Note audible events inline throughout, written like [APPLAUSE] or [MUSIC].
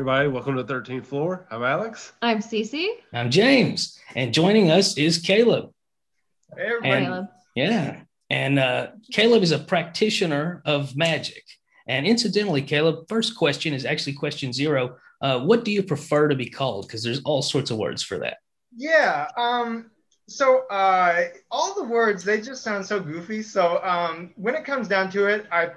everybody. Welcome to the 13th floor. I'm Alex. I'm Cece. I'm James, and joining us is Caleb. Hey, everybody. And- Caleb. Yeah, and uh, Caleb is a practitioner of magic. And incidentally, Caleb, first question is actually question zero. Uh, what do you prefer to be called? Because there's all sorts of words for that. Yeah. Um, so uh, all the words they just sound so goofy. So um, when it comes down to it, I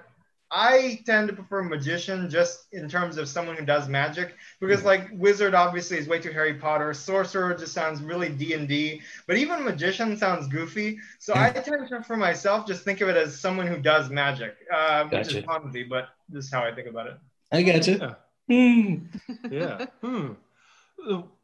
I tend to prefer magician just in terms of someone who does magic because like wizard obviously is way too Harry Potter. Sorcerer just sounds really D and D. But even magician sounds goofy. So I tend to for myself just think of it as someone who does magic, uh, which is Gotcha. clumsy, but this is how I think about it. I got you. Yeah. Hmm. [LAUGHS] Yeah. hmm.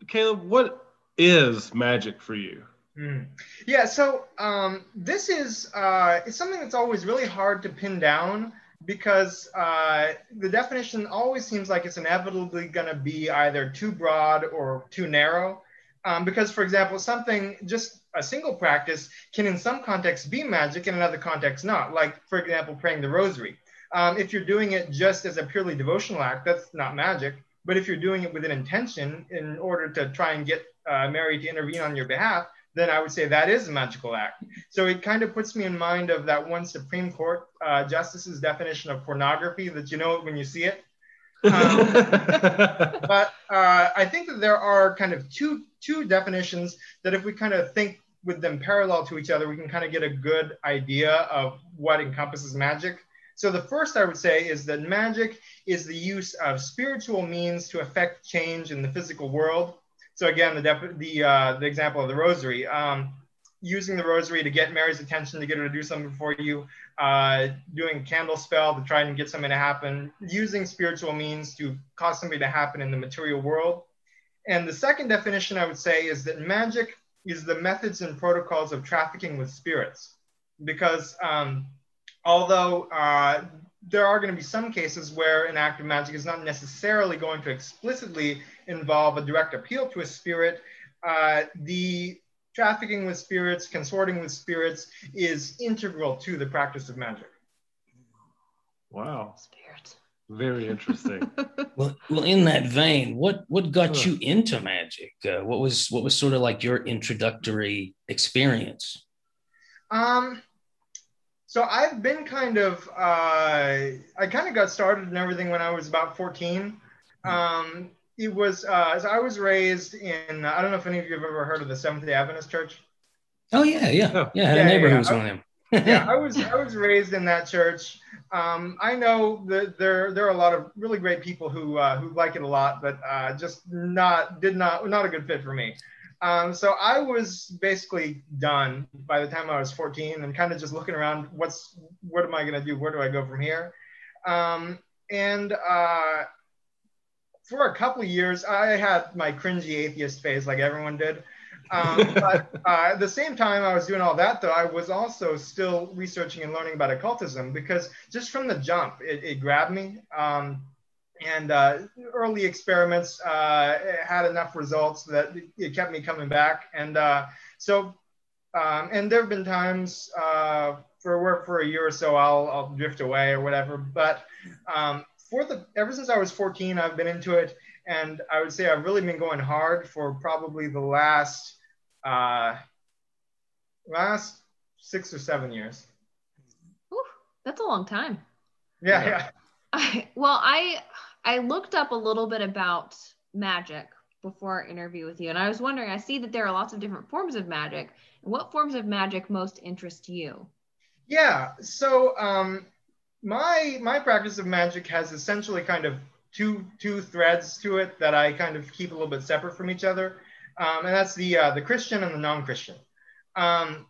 Caleb, what is magic for you? Mm. Yeah, so um, this is uh, it's something that's always really hard to pin down because uh, the definition always seems like it's inevitably going to be either too broad or too narrow. Um, because, for example, something just a single practice can, in some contexts, be magic, and in another context, not. Like, for example, praying the rosary. Um, if you're doing it just as a purely devotional act, that's not magic. But if you're doing it with an intention in order to try and get uh, Mary to intervene on your behalf, then I would say that is a magical act. So it kind of puts me in mind of that one Supreme Court uh, justice's definition of pornography that you know it when you see it. Um, [LAUGHS] but uh, I think that there are kind of two two definitions that if we kind of think with them parallel to each other, we can kind of get a good idea of what encompasses magic. So the first I would say is that magic is the use of spiritual means to affect change in the physical world. So again, the def- the uh, the example of the rosary, um, using the rosary to get Mary's attention, to get her to do something for you, uh, doing a candle spell to try and get something to happen, using spiritual means to cause something to happen in the material world. And the second definition I would say is that magic is the methods and protocols of trafficking with spirits, because um, although uh, there are going to be some cases where an act of magic is not necessarily going to explicitly involve a direct appeal to a spirit, uh, the trafficking with spirits, consorting with spirits is integral to the practice of magic. wow. Spirit. Very interesting. [LAUGHS] Well, well, in that vein, what what got Huh. you into magic? Uh, what was what was sort of like your introductory experience? Um, so I've been kind of, uh, I kind of got started and everything when I was about 14. Um, it was, uh, so I was raised in, I don't know if any of you have ever heard of the Seventh day Adventist Church. Oh yeah, yeah, Oh. yeah. I had Yeah, a neighbor yeah, who was yeah. one of them. [LAUGHS] yeah, [LAUGHS] I was I was raised in that church. Um, I know that there there are a lot of really great people who uh, who like it a lot, but uh, just not did not not a good fit for me. Um, so I was basically done by the time I was 14 and kind of just looking around. What's what am I gonna do? Where do I go from here? Um, and uh, for a couple of years, I had my cringy atheist phase, like everyone did. Um, [LAUGHS] but uh, at the same time I was doing all that, though, I was also still researching and learning about occultism because just from the jump, it, it grabbed me. Um, and uh, early experiments uh, had enough results that it- kept me coming back. And uh, so, um, and there have been times uh, for work for a year or so, I'll, I'll drift away or whatever. But um, for the ever since I was 14, I've been into it, and I would say I've really been going hard for probably the last uh, last six or seven years. Whew, that's a long time. Yeah, Yeah. yeah. [LAUGHS] I, well, I I looked up a little bit about magic before our interview with you, and I was wondering. I see that there are lots of different forms of magic. What forms of magic most interest you? Yeah. So um, my my practice of magic has essentially kind of two two threads to it that I kind of keep a little bit separate from each other, um, and that's the uh, the Christian and the non-Christian. Um,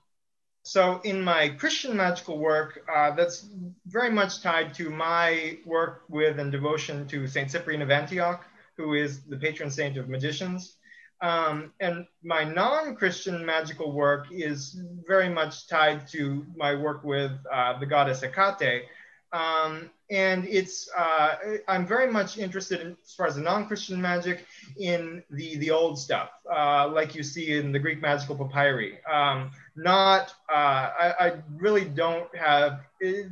so in my Christian magical work, uh, that's very much tied to my work with and devotion to Saint Cyprian of Antioch, who is the patron saint of magicians. Um, and my non-Christian magical work is very much tied to my work with uh, the goddess Hecate. Um, and it's uh, I'm very much interested in, as far as the non-Christian magic in the the old stuff, uh, like you see in the Greek magical papyri. Um, not uh, I, I really don't have eh,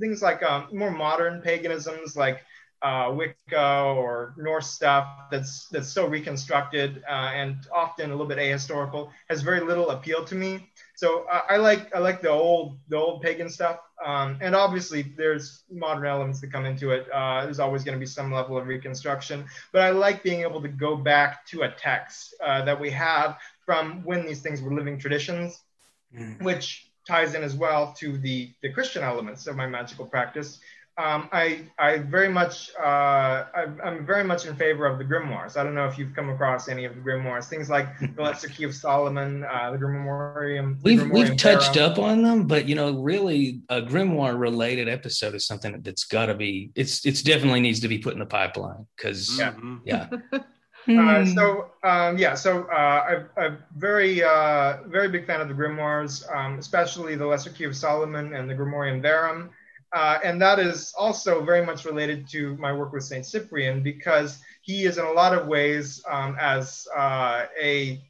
things like um, more modern paganisms like uh, Wicca or Norse stuff that's that's so reconstructed uh, and often a little bit ahistorical has very little appeal to me. So uh, I like I like the old the old pagan stuff, um, and obviously there's modern elements that come into it. Uh, there's always going to be some level of reconstruction, but I like being able to go back to a text uh, that we have from when these things were living traditions, mm. which ties in as well to the the Christian elements of my magical practice um, I I very much uh, I, am very much in favor of the grimoires. I don't know if you've come across any of the grimoires, things like the [LAUGHS] Lesser Key of Solomon, uh, the Grimorium. We've Grimorium we've touched up on them, but you know, really, a grimoire related episode is something that's got to be. It's it's definitely needs to be put in the pipeline because yeah. yeah. [LAUGHS] Uh, so um, yeah, so uh, I, am very uh, very big fan of the grimoires, um, especially the Lesser Key of Solomon and the Grimorium Verum. Uh, and that is also very much related to my work with St. Cyprian because he is, in a lot of ways, um, as uh, a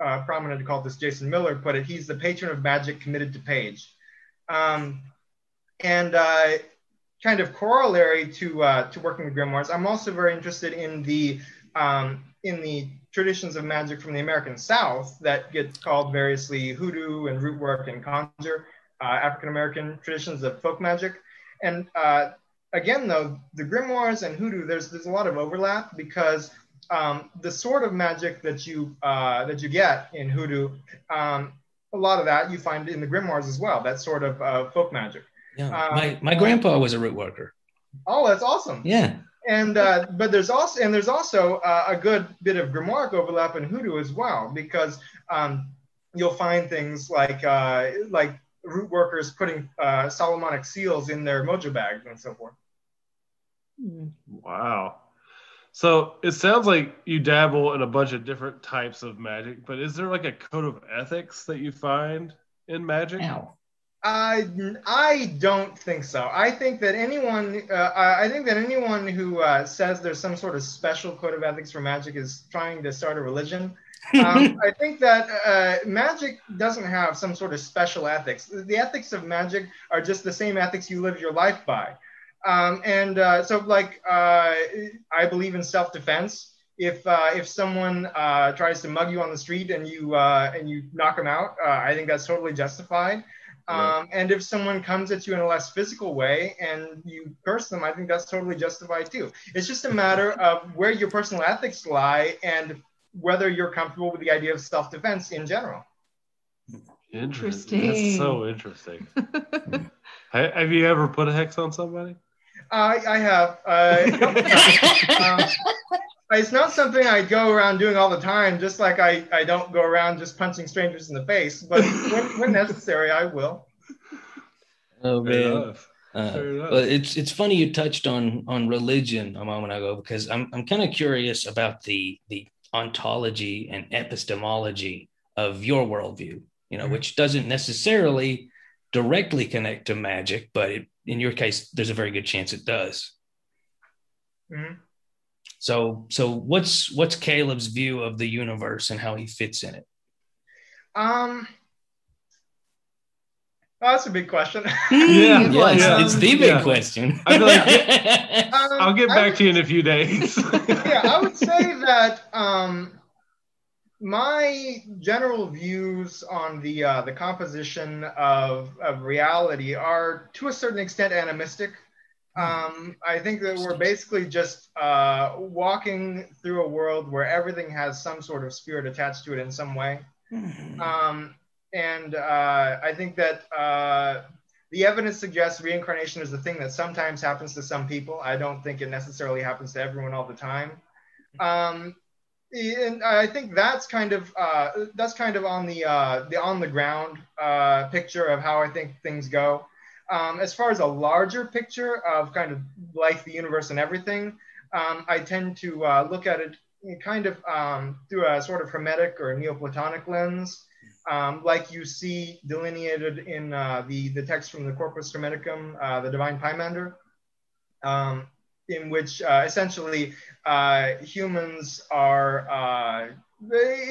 uh, prominent occultist Jason Miller put it, he's the patron of magic committed to page. Um, and uh, kind of corollary to, uh, to working with grimoires, I'm also very interested in the, um, in the traditions of magic from the American South that get called variously hoodoo and root work and conjure African American traditions of folk magic. And uh, again, though, the grimoires and hoodoo, there's there's a lot of overlap because um, the sort of magic that you uh, that you get in hoodoo, um, a lot of that you find in the grimoires as well. That sort of uh, folk magic. Yeah, my my grandpa was a root worker. Oh, that's awesome. Yeah. And uh, but there's also and there's also uh, a good bit of grimoire overlap in hoodoo as well because um, you'll find things like uh, like root workers putting uh, Solomonic seals in their mojo bags and so forth. Wow. So it sounds like you dabble in a bunch of different types of magic, but is there like a code of ethics that you find in magic? Ow. I I don't think so. I think that anyone uh, I think that anyone who uh, says there's some sort of special code of ethics for magic is trying to start a religion um, [LAUGHS] I think that uh, magic doesn't have some sort of special ethics. The ethics of magic are just the same ethics you live your life by. Um, and uh, so, like, uh, I believe in self-defense. If uh, if someone uh, tries to mug you on the street and you uh, and you knock them out, I think that's totally justified. Um, right. And if someone comes at you in a less physical way and you curse them, I think that's totally justified too. It's just a matter of where your personal ethics lie and whether you're comfortable with the idea of self-defense in general. Interesting. That's so [LAUGHS] interesting. have you ever put a hex on somebody? I, I have. Uh, [LAUGHS] um, it's not something I go around doing all the time, just like I, I don't go around just punching strangers in the face, but when, when necessary, I will. Oh, man. Uh, well, it's it's funny you touched on on religion a moment ago because I'm I'm kind of curious about the the ontology and epistemology of your worldview, you know, mm-hmm. which doesn't necessarily directly connect to magic, but it, in your case, there's a very good chance it does. Mm-hmm. So, so what's what's Caleb's view of the universe and how he fits in it? Um, Oh, that's a big question. [LAUGHS] yeah, yeah, yeah, it's the big yeah. question. I like, [LAUGHS] um, I'll get back would, to you in a few days. [LAUGHS] yeah, I would say that um, my general views on the uh, the composition of of reality are to a certain extent animistic. Um, I think that we're basically just uh, walking through a world where everything has some sort of spirit attached to it in some way. Hmm. And uh, I think that uh, the evidence suggests reincarnation is a thing that sometimes happens to some people. I don't think it necessarily happens to everyone all the time. Um, and I think that's kind of uh, that's kind of on the uh, the on the ground uh, picture of how I think things go. Um, as far as a larger picture of kind of life, the universe, and everything, um, I tend to uh, look at it kind of um, through a sort of hermetic or neoplatonic lens um, like you see delineated in uh, the, the text from the Corpus Hermeticum, uh, the Divine Pymander, um, in which uh, essentially uh, humans are, uh,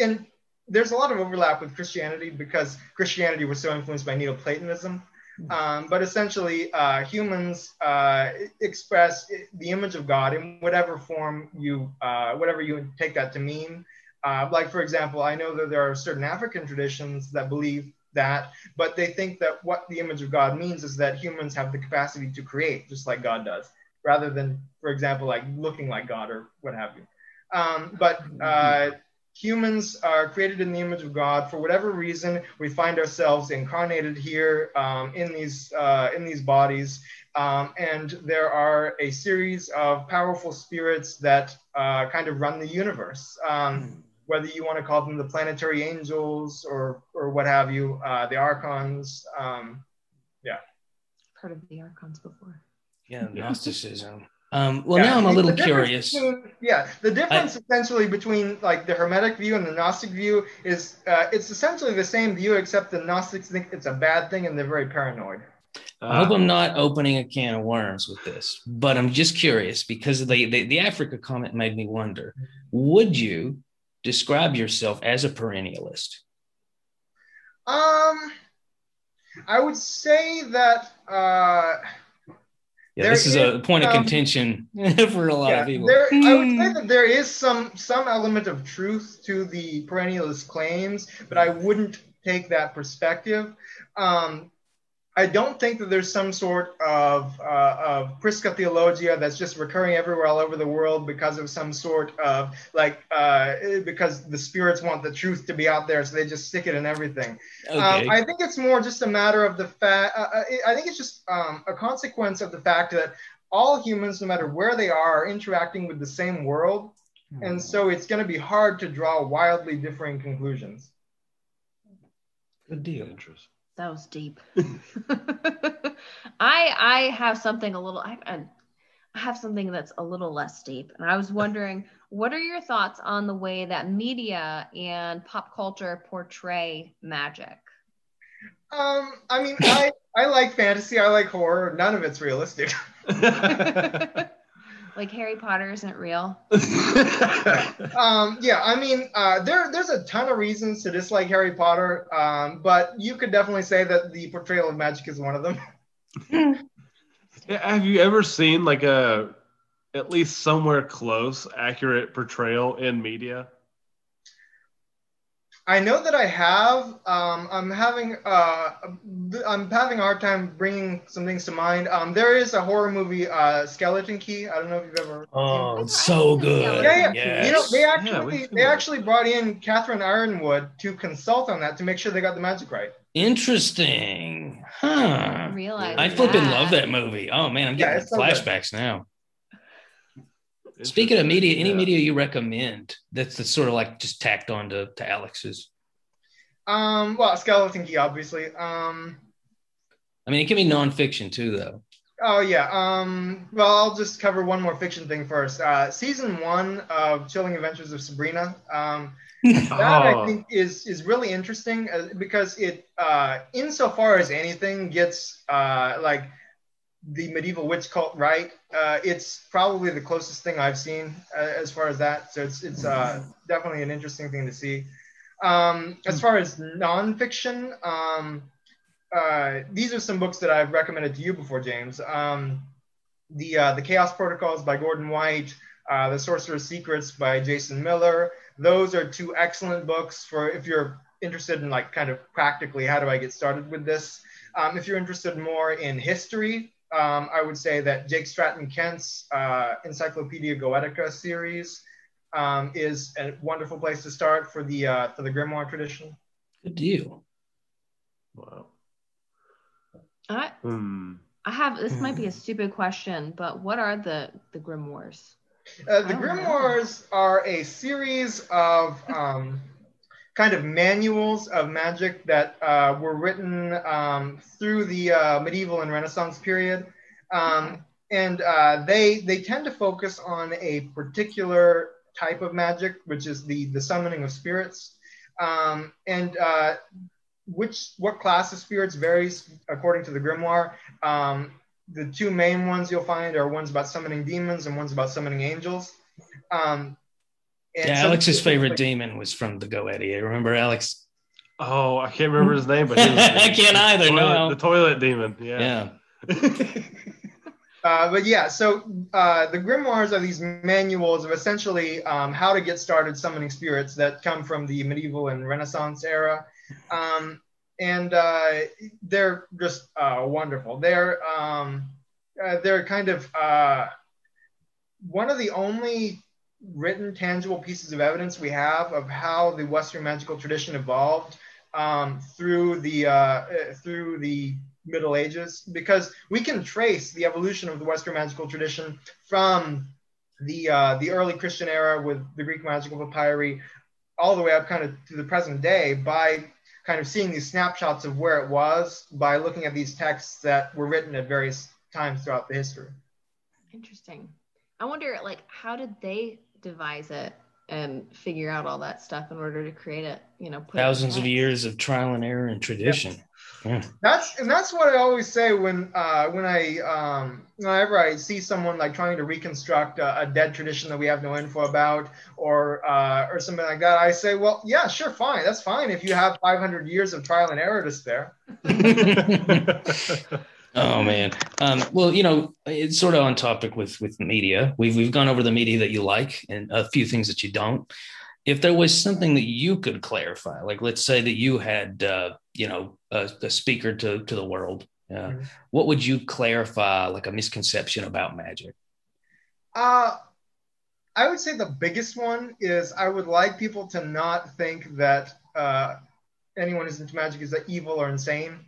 and there's a lot of overlap with Christianity because Christianity was so influenced by Neoplatonism. Um, but essentially, uh, humans uh, express the image of God in whatever form you, uh, whatever you take that to mean. Uh, like, for example, I know that there are certain African traditions that believe that, but they think that what the image of God means is that humans have the capacity to create, just like God does, rather than, for example, like looking like God or what have you. Um, but uh, humans are created in the image of God. For whatever reason, we find ourselves incarnated here um, in these uh, in these bodies, um, and there are a series of powerful spirits that uh, kind of run the universe. Um, whether you want to call them the planetary angels or or what have you, uh, the archons. Um, yeah, heard of the archons before. Yeah, [LAUGHS] Gnosticism. Um, well, yeah, now I'm a little curious. Between, yeah, the difference I, essentially between like the Hermetic view and the Gnostic view is uh, it's essentially the same view, except the Gnostics think it's a bad thing and they're very paranoid. I hope I'm not opening a can of worms with this, but I'm just curious because the, the, the Africa comment made me wonder would you describe yourself as a perennialist? Um, I would say that. Uh, yeah, this is, is, a point of um, contention [LAUGHS] for a lot yeah, of people. There, I would say that there is some some element of truth to the perennialist claims, but I wouldn't take that perspective. Um, I don't think that there's some sort of, uh, of Prisca theologia that's just recurring everywhere all over the world because of some sort of like uh, because the spirits want the truth to be out there, so they just stick it in everything. Okay. Um, I think it's more just a matter of the fact. Uh, uh I think it's just um, a consequence of the fact that all humans, no matter where they are, are interacting with the same world, hmm. and so it's going to be hard to draw wildly differing conclusions. Good deal. Interesting. That was deep. [LAUGHS] [LAUGHS] I I have something a little I, I have something that's a little less deep, and I was wondering, what are your thoughts on the way that media and pop culture portray magic? Um, I mean, I I like fantasy. I like horror. None of it's realistic. [LAUGHS] like Harry Potter isn't real. [LAUGHS] um, yeah, I mean, uh, there there's a ton of reasons to dislike Harry Potter, um, but you could definitely say that the portrayal of magic is one of them. [LAUGHS] yeah, have you ever seen like a at least somewhere close accurate portrayal in media? I know that I have. Um, I'm having uh, I'm having a hard time bringing some things to mind. Um, there is a horror movie, uh, Skeleton Key. I don't know if you've ever. Oh, it's so good. Yeah, yeah. Yes. You know, they actually yeah, they actually brought in Catherine Yronwode to consult on that to make sure they got the magic right. Interesting, huh? I realize I flipping love that movie. Oh man, I'm getting yeah, flashbacks good. now. Speaking of media, any yeah. media you recommend that's, that's sort of like just tacked on to, to Alex's? Um, well, Skeleton Key, obviously. Um, I mean, it can be nonfiction too, though. Oh yeah. Um, well, I'll just cover one more fiction thing first. Uh, season one of Chilling Adventures of Sabrina. Um, [LAUGHS] that oh. I think is is really interesting uh, because it, uh, insofar as anything, gets uh, like the medieval witch cult right. Uh, it's probably the closest thing I've seen uh, as far as that. So it's it's uh, definitely an interesting thing to see. Um, as far as nonfiction, um, uh, these are some books that I've recommended to you before, James. Um, the uh, the Chaos Protocols by Gordon White, uh, The Sorcerer's Secrets by Jason Miller. Those are two excellent books for if you're interested in like kind of practically how do I get started with this. Um, if you're interested more in history, um, I would say that Jake Stratton Kent's uh, Encyclopedia Goetica series um, is a wonderful place to start for the uh, for the grimoire tradition. Good deal. Wow. I hmm. I have this might be a stupid question, but what are the the grimoires? Uh, the grimoires know. are a series of um, kind of manuals of magic that uh, were written um, through the uh, medieval and Renaissance period, um, and uh, they they tend to focus on a particular type of magic, which is the the summoning of spirits, um, and uh, which what class of spirits varies according to the grimoire. Um, the two main ones you'll find are ones about summoning demons and ones about summoning angels. Um, and yeah, Alex's favorite like, demon was from the Goetia. Remember, Alex? Oh, I can't remember his name, but he was- [LAUGHS] I can't either, The toilet, no. the toilet demon. Yeah. Yeah. [LAUGHS] Uh, but yeah, so uh, the grimoires are these manuals of essentially um, how to get started summoning spirits that come from the medieval and Renaissance era, um, and uh, they're just uh, wonderful. They're um, uh, they're kind of uh, one of the only written, tangible pieces of evidence we have of how the Western magical tradition evolved um, through the uh, uh, through the Middle Ages because we can trace the evolution of the Western magical tradition from the uh, the early Christian era with the Greek magical papyri all the way up kind of to the present day by kind of seeing these snapshots of where it was by looking at these texts that were written at various times throughout the history. Interesting. I wonder, like, how did they devise it and figure out all that stuff in order to create it? You know, put Thousands of years of trial and error and tradition. Yeah. That's and that's what I always say when uh, when I um, whenever I see someone like trying to reconstruct a, a dead tradition that we have no info about or uh, or something like that. I say, well, yeah, sure, fine, that's fine if you have 500 years of trial and error to spare. [LAUGHS] [LAUGHS] [LAUGHS] Oh man. Um, well, you know, it's sort of on topic with with media. We've we've gone over the media that you like and a few things that you don't. If there was something that you could clarify, like let's say that you had, uh, you know, a, a speaker to to the world, uh, Mhm. what would you clarify, like a misconception about magic? Uh, I would say the biggest one is I would like people to not think that uh, anyone who's into magic is that evil or insane,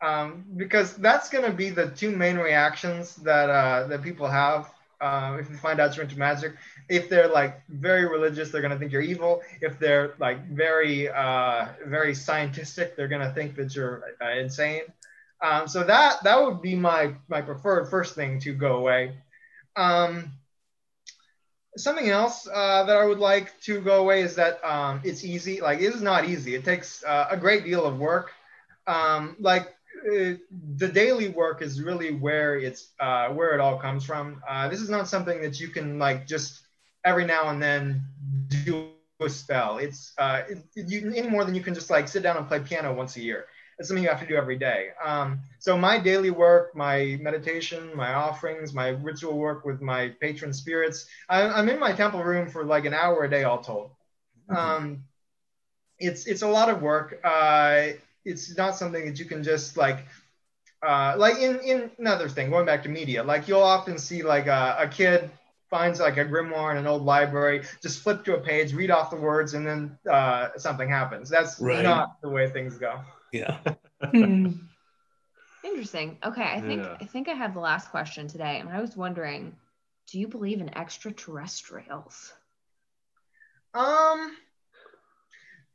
um, because that's going to be the two main reactions that uh, that people have uh, if they find out you're into magic. If they're like very religious, they're going to think you're evil. If they're like very uh, very scientific, they're going to think that you're uh, insane. Um, so that that would be my my preferred first thing to go away. Um, something else uh, that I would like to go away is that um, it's easy. Like it is not easy. It takes uh, a great deal of work. Um, like uh, the daily work is really where it's uh, where it all comes from. Uh, this is not something that you can like just every now and then do a spell. It's uh, it, you any more than you can just like sit down and play piano once a year. It's something you have to do every day. Um, so my daily work, my meditation, my offerings, my ritual work with my patron spirits, I, I'm in my temple room for like an hour a day, all told. Um, it's it's a lot of work. Uh, it's not something that you can just like uh, like in in another thing. Going back to media, like you'll often see like a, a kid finds like a grimoire in an old library, just flip to a page, read off the words, and then uh, something happens. That's Right. not the way things go. Yeah. [LAUGHS] Interesting. Okay, I think Yeah. I think I have the last question today, and I was wondering, do you believe in extraterrestrials? Um,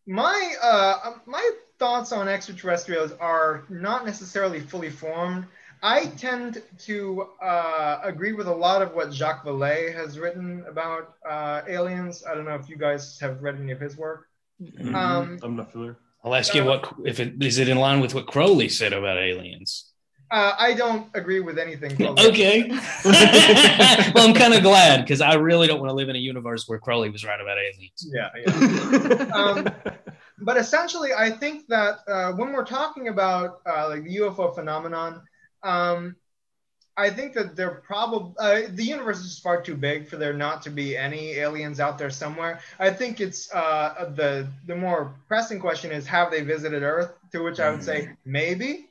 my uh, my thoughts on extraterrestrials are not necessarily fully formed. I tend to uh, agree with a lot of what Jacques Vallée has written about uh, aliens. I don't know if you guys have read any of his work. Mhm. Um, I'm not familiar. I'll ask you what if it is it in line with what Crowley said about aliens. uh, I don't agree with anything. Crowley. Okay. [LAUGHS] [LAUGHS] well, I'm kind of glad because I really don't want to live in a universe where Crowley was right about aliens. Yeah, yeah. [LAUGHS] Um, but essentially, I think that uh, when we're talking about uh, like the UFO phenomenon, um, I think that they're probably uh, the universe is far too big for there not to be any aliens out there somewhere. I think it's uh, the the more pressing question is have they visited Earth? To which I would say maybe.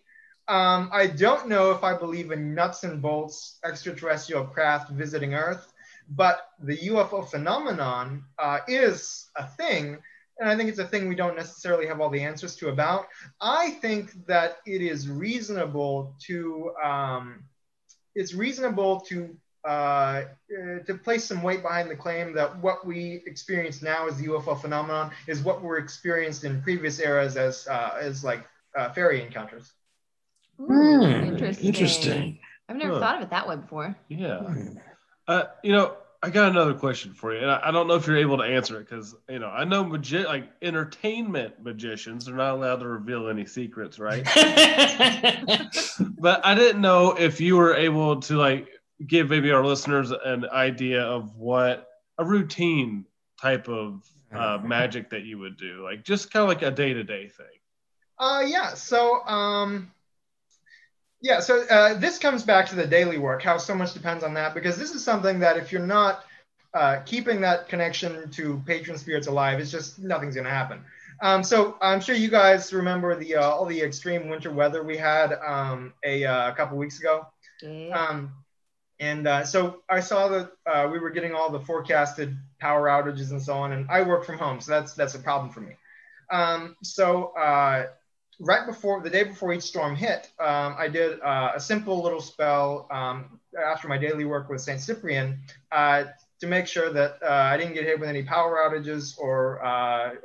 Um, I don't know if I believe in nuts and bolts extraterrestrial craft visiting Earth, but the UFO phenomenon uh, is a thing, and I think it's a thing we don't necessarily have all the answers to about. I think that it is reasonable to um, it's reasonable to uh, uh, to place some weight behind the claim that what we experience now as the UFO phenomenon is what were experienced in previous eras as uh, as like uh, fairy encounters. Ooh, Hmm, interesting. interesting. I've never Huh. thought of it that way before. Yeah. Uh, you know, I got another question for you, and I, I don't know if you're able to answer it because you know I know magi- like entertainment magicians are not allowed to reveal any secrets, right? [LAUGHS] [LAUGHS] but I didn't know if you were able to like give maybe our listeners an idea of what a routine type of uh, magic that you would do, like just kind of like a day to day thing. Uh, yeah. So, um, yeah. So uh, this comes back to the daily work. How so much depends on that because this is something that if you're not uh, keeping that connection to patron spirits alive, it's just nothing's gonna happen. Um, so I'm sure you guys remember the uh, all the extreme winter weather we had um, a, uh, a couple weeks ago. Um, and uh, so I saw that uh, we were getting all the forecasted power outages and so on, and I work from home, so that's that's a problem for me. Um, so uh, right before the day before each storm hit, um, I did uh, a simple little spell um, after my daily work with Saint Cyprian uh, to make sure that uh, I didn't get hit with any power outages or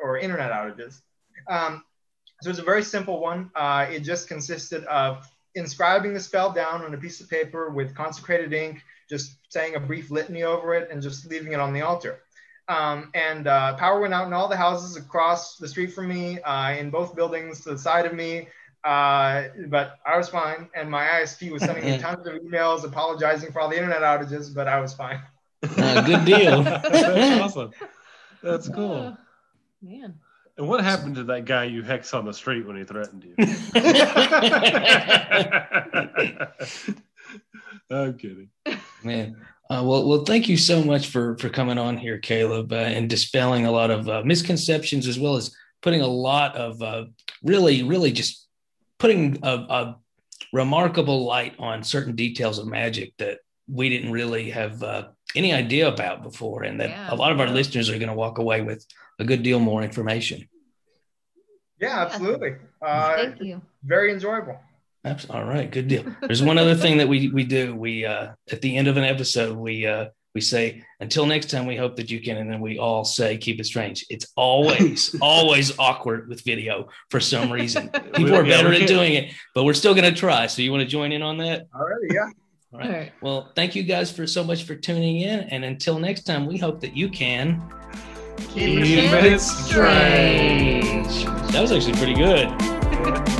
or internet outages. Um, so it's a very simple one. it just consisted of inscribing the spell down on a piece of paper with consecrated ink, just saying a brief litany over it, and just leaving it on the altar. Um, and uh, power went out in all the houses across the street from me, uh, in both buildings to the side of me. Uh, but I was fine, and my ISP was sending me [LAUGHS] tons of emails apologizing for all the internet outages, but I was fine. Uh, good deal. [LAUGHS] That's awesome. That's cool. Oh, man. And what happened to that guy you hex on the street when he threatened you? [LAUGHS] I'm kidding. Man. Uh, well, well, thank you so much for for coming on here, Caleb, uh, and dispelling a lot of uh, misconceptions as well as putting a lot of uh, really, really just putting a, a, remarkable light on certain details of magic that we didn't really have uh, any idea about before, and that Yeah. a lot of our listeners are going to walk away with a good deal more information. Yeah, absolutely. Uh, Thank you. very enjoyable. Abs- All right, good deal. There's one other thing that we we do. We uh, at the end of an episode, we uh, we say until next time. We hope that you can, and then we all say keep it strange. It's always [LAUGHS] always awkward with video for some reason. [LAUGHS] People are Yeah, better at doing it, but we're still going to try. So you want to join in on that? Alrighty, yeah. All right. Well, thank you guys for so much for tuning in, and until next time, we hope that you can Keep Keep it it strange. That was actually pretty good. Yeah. [LAUGHS]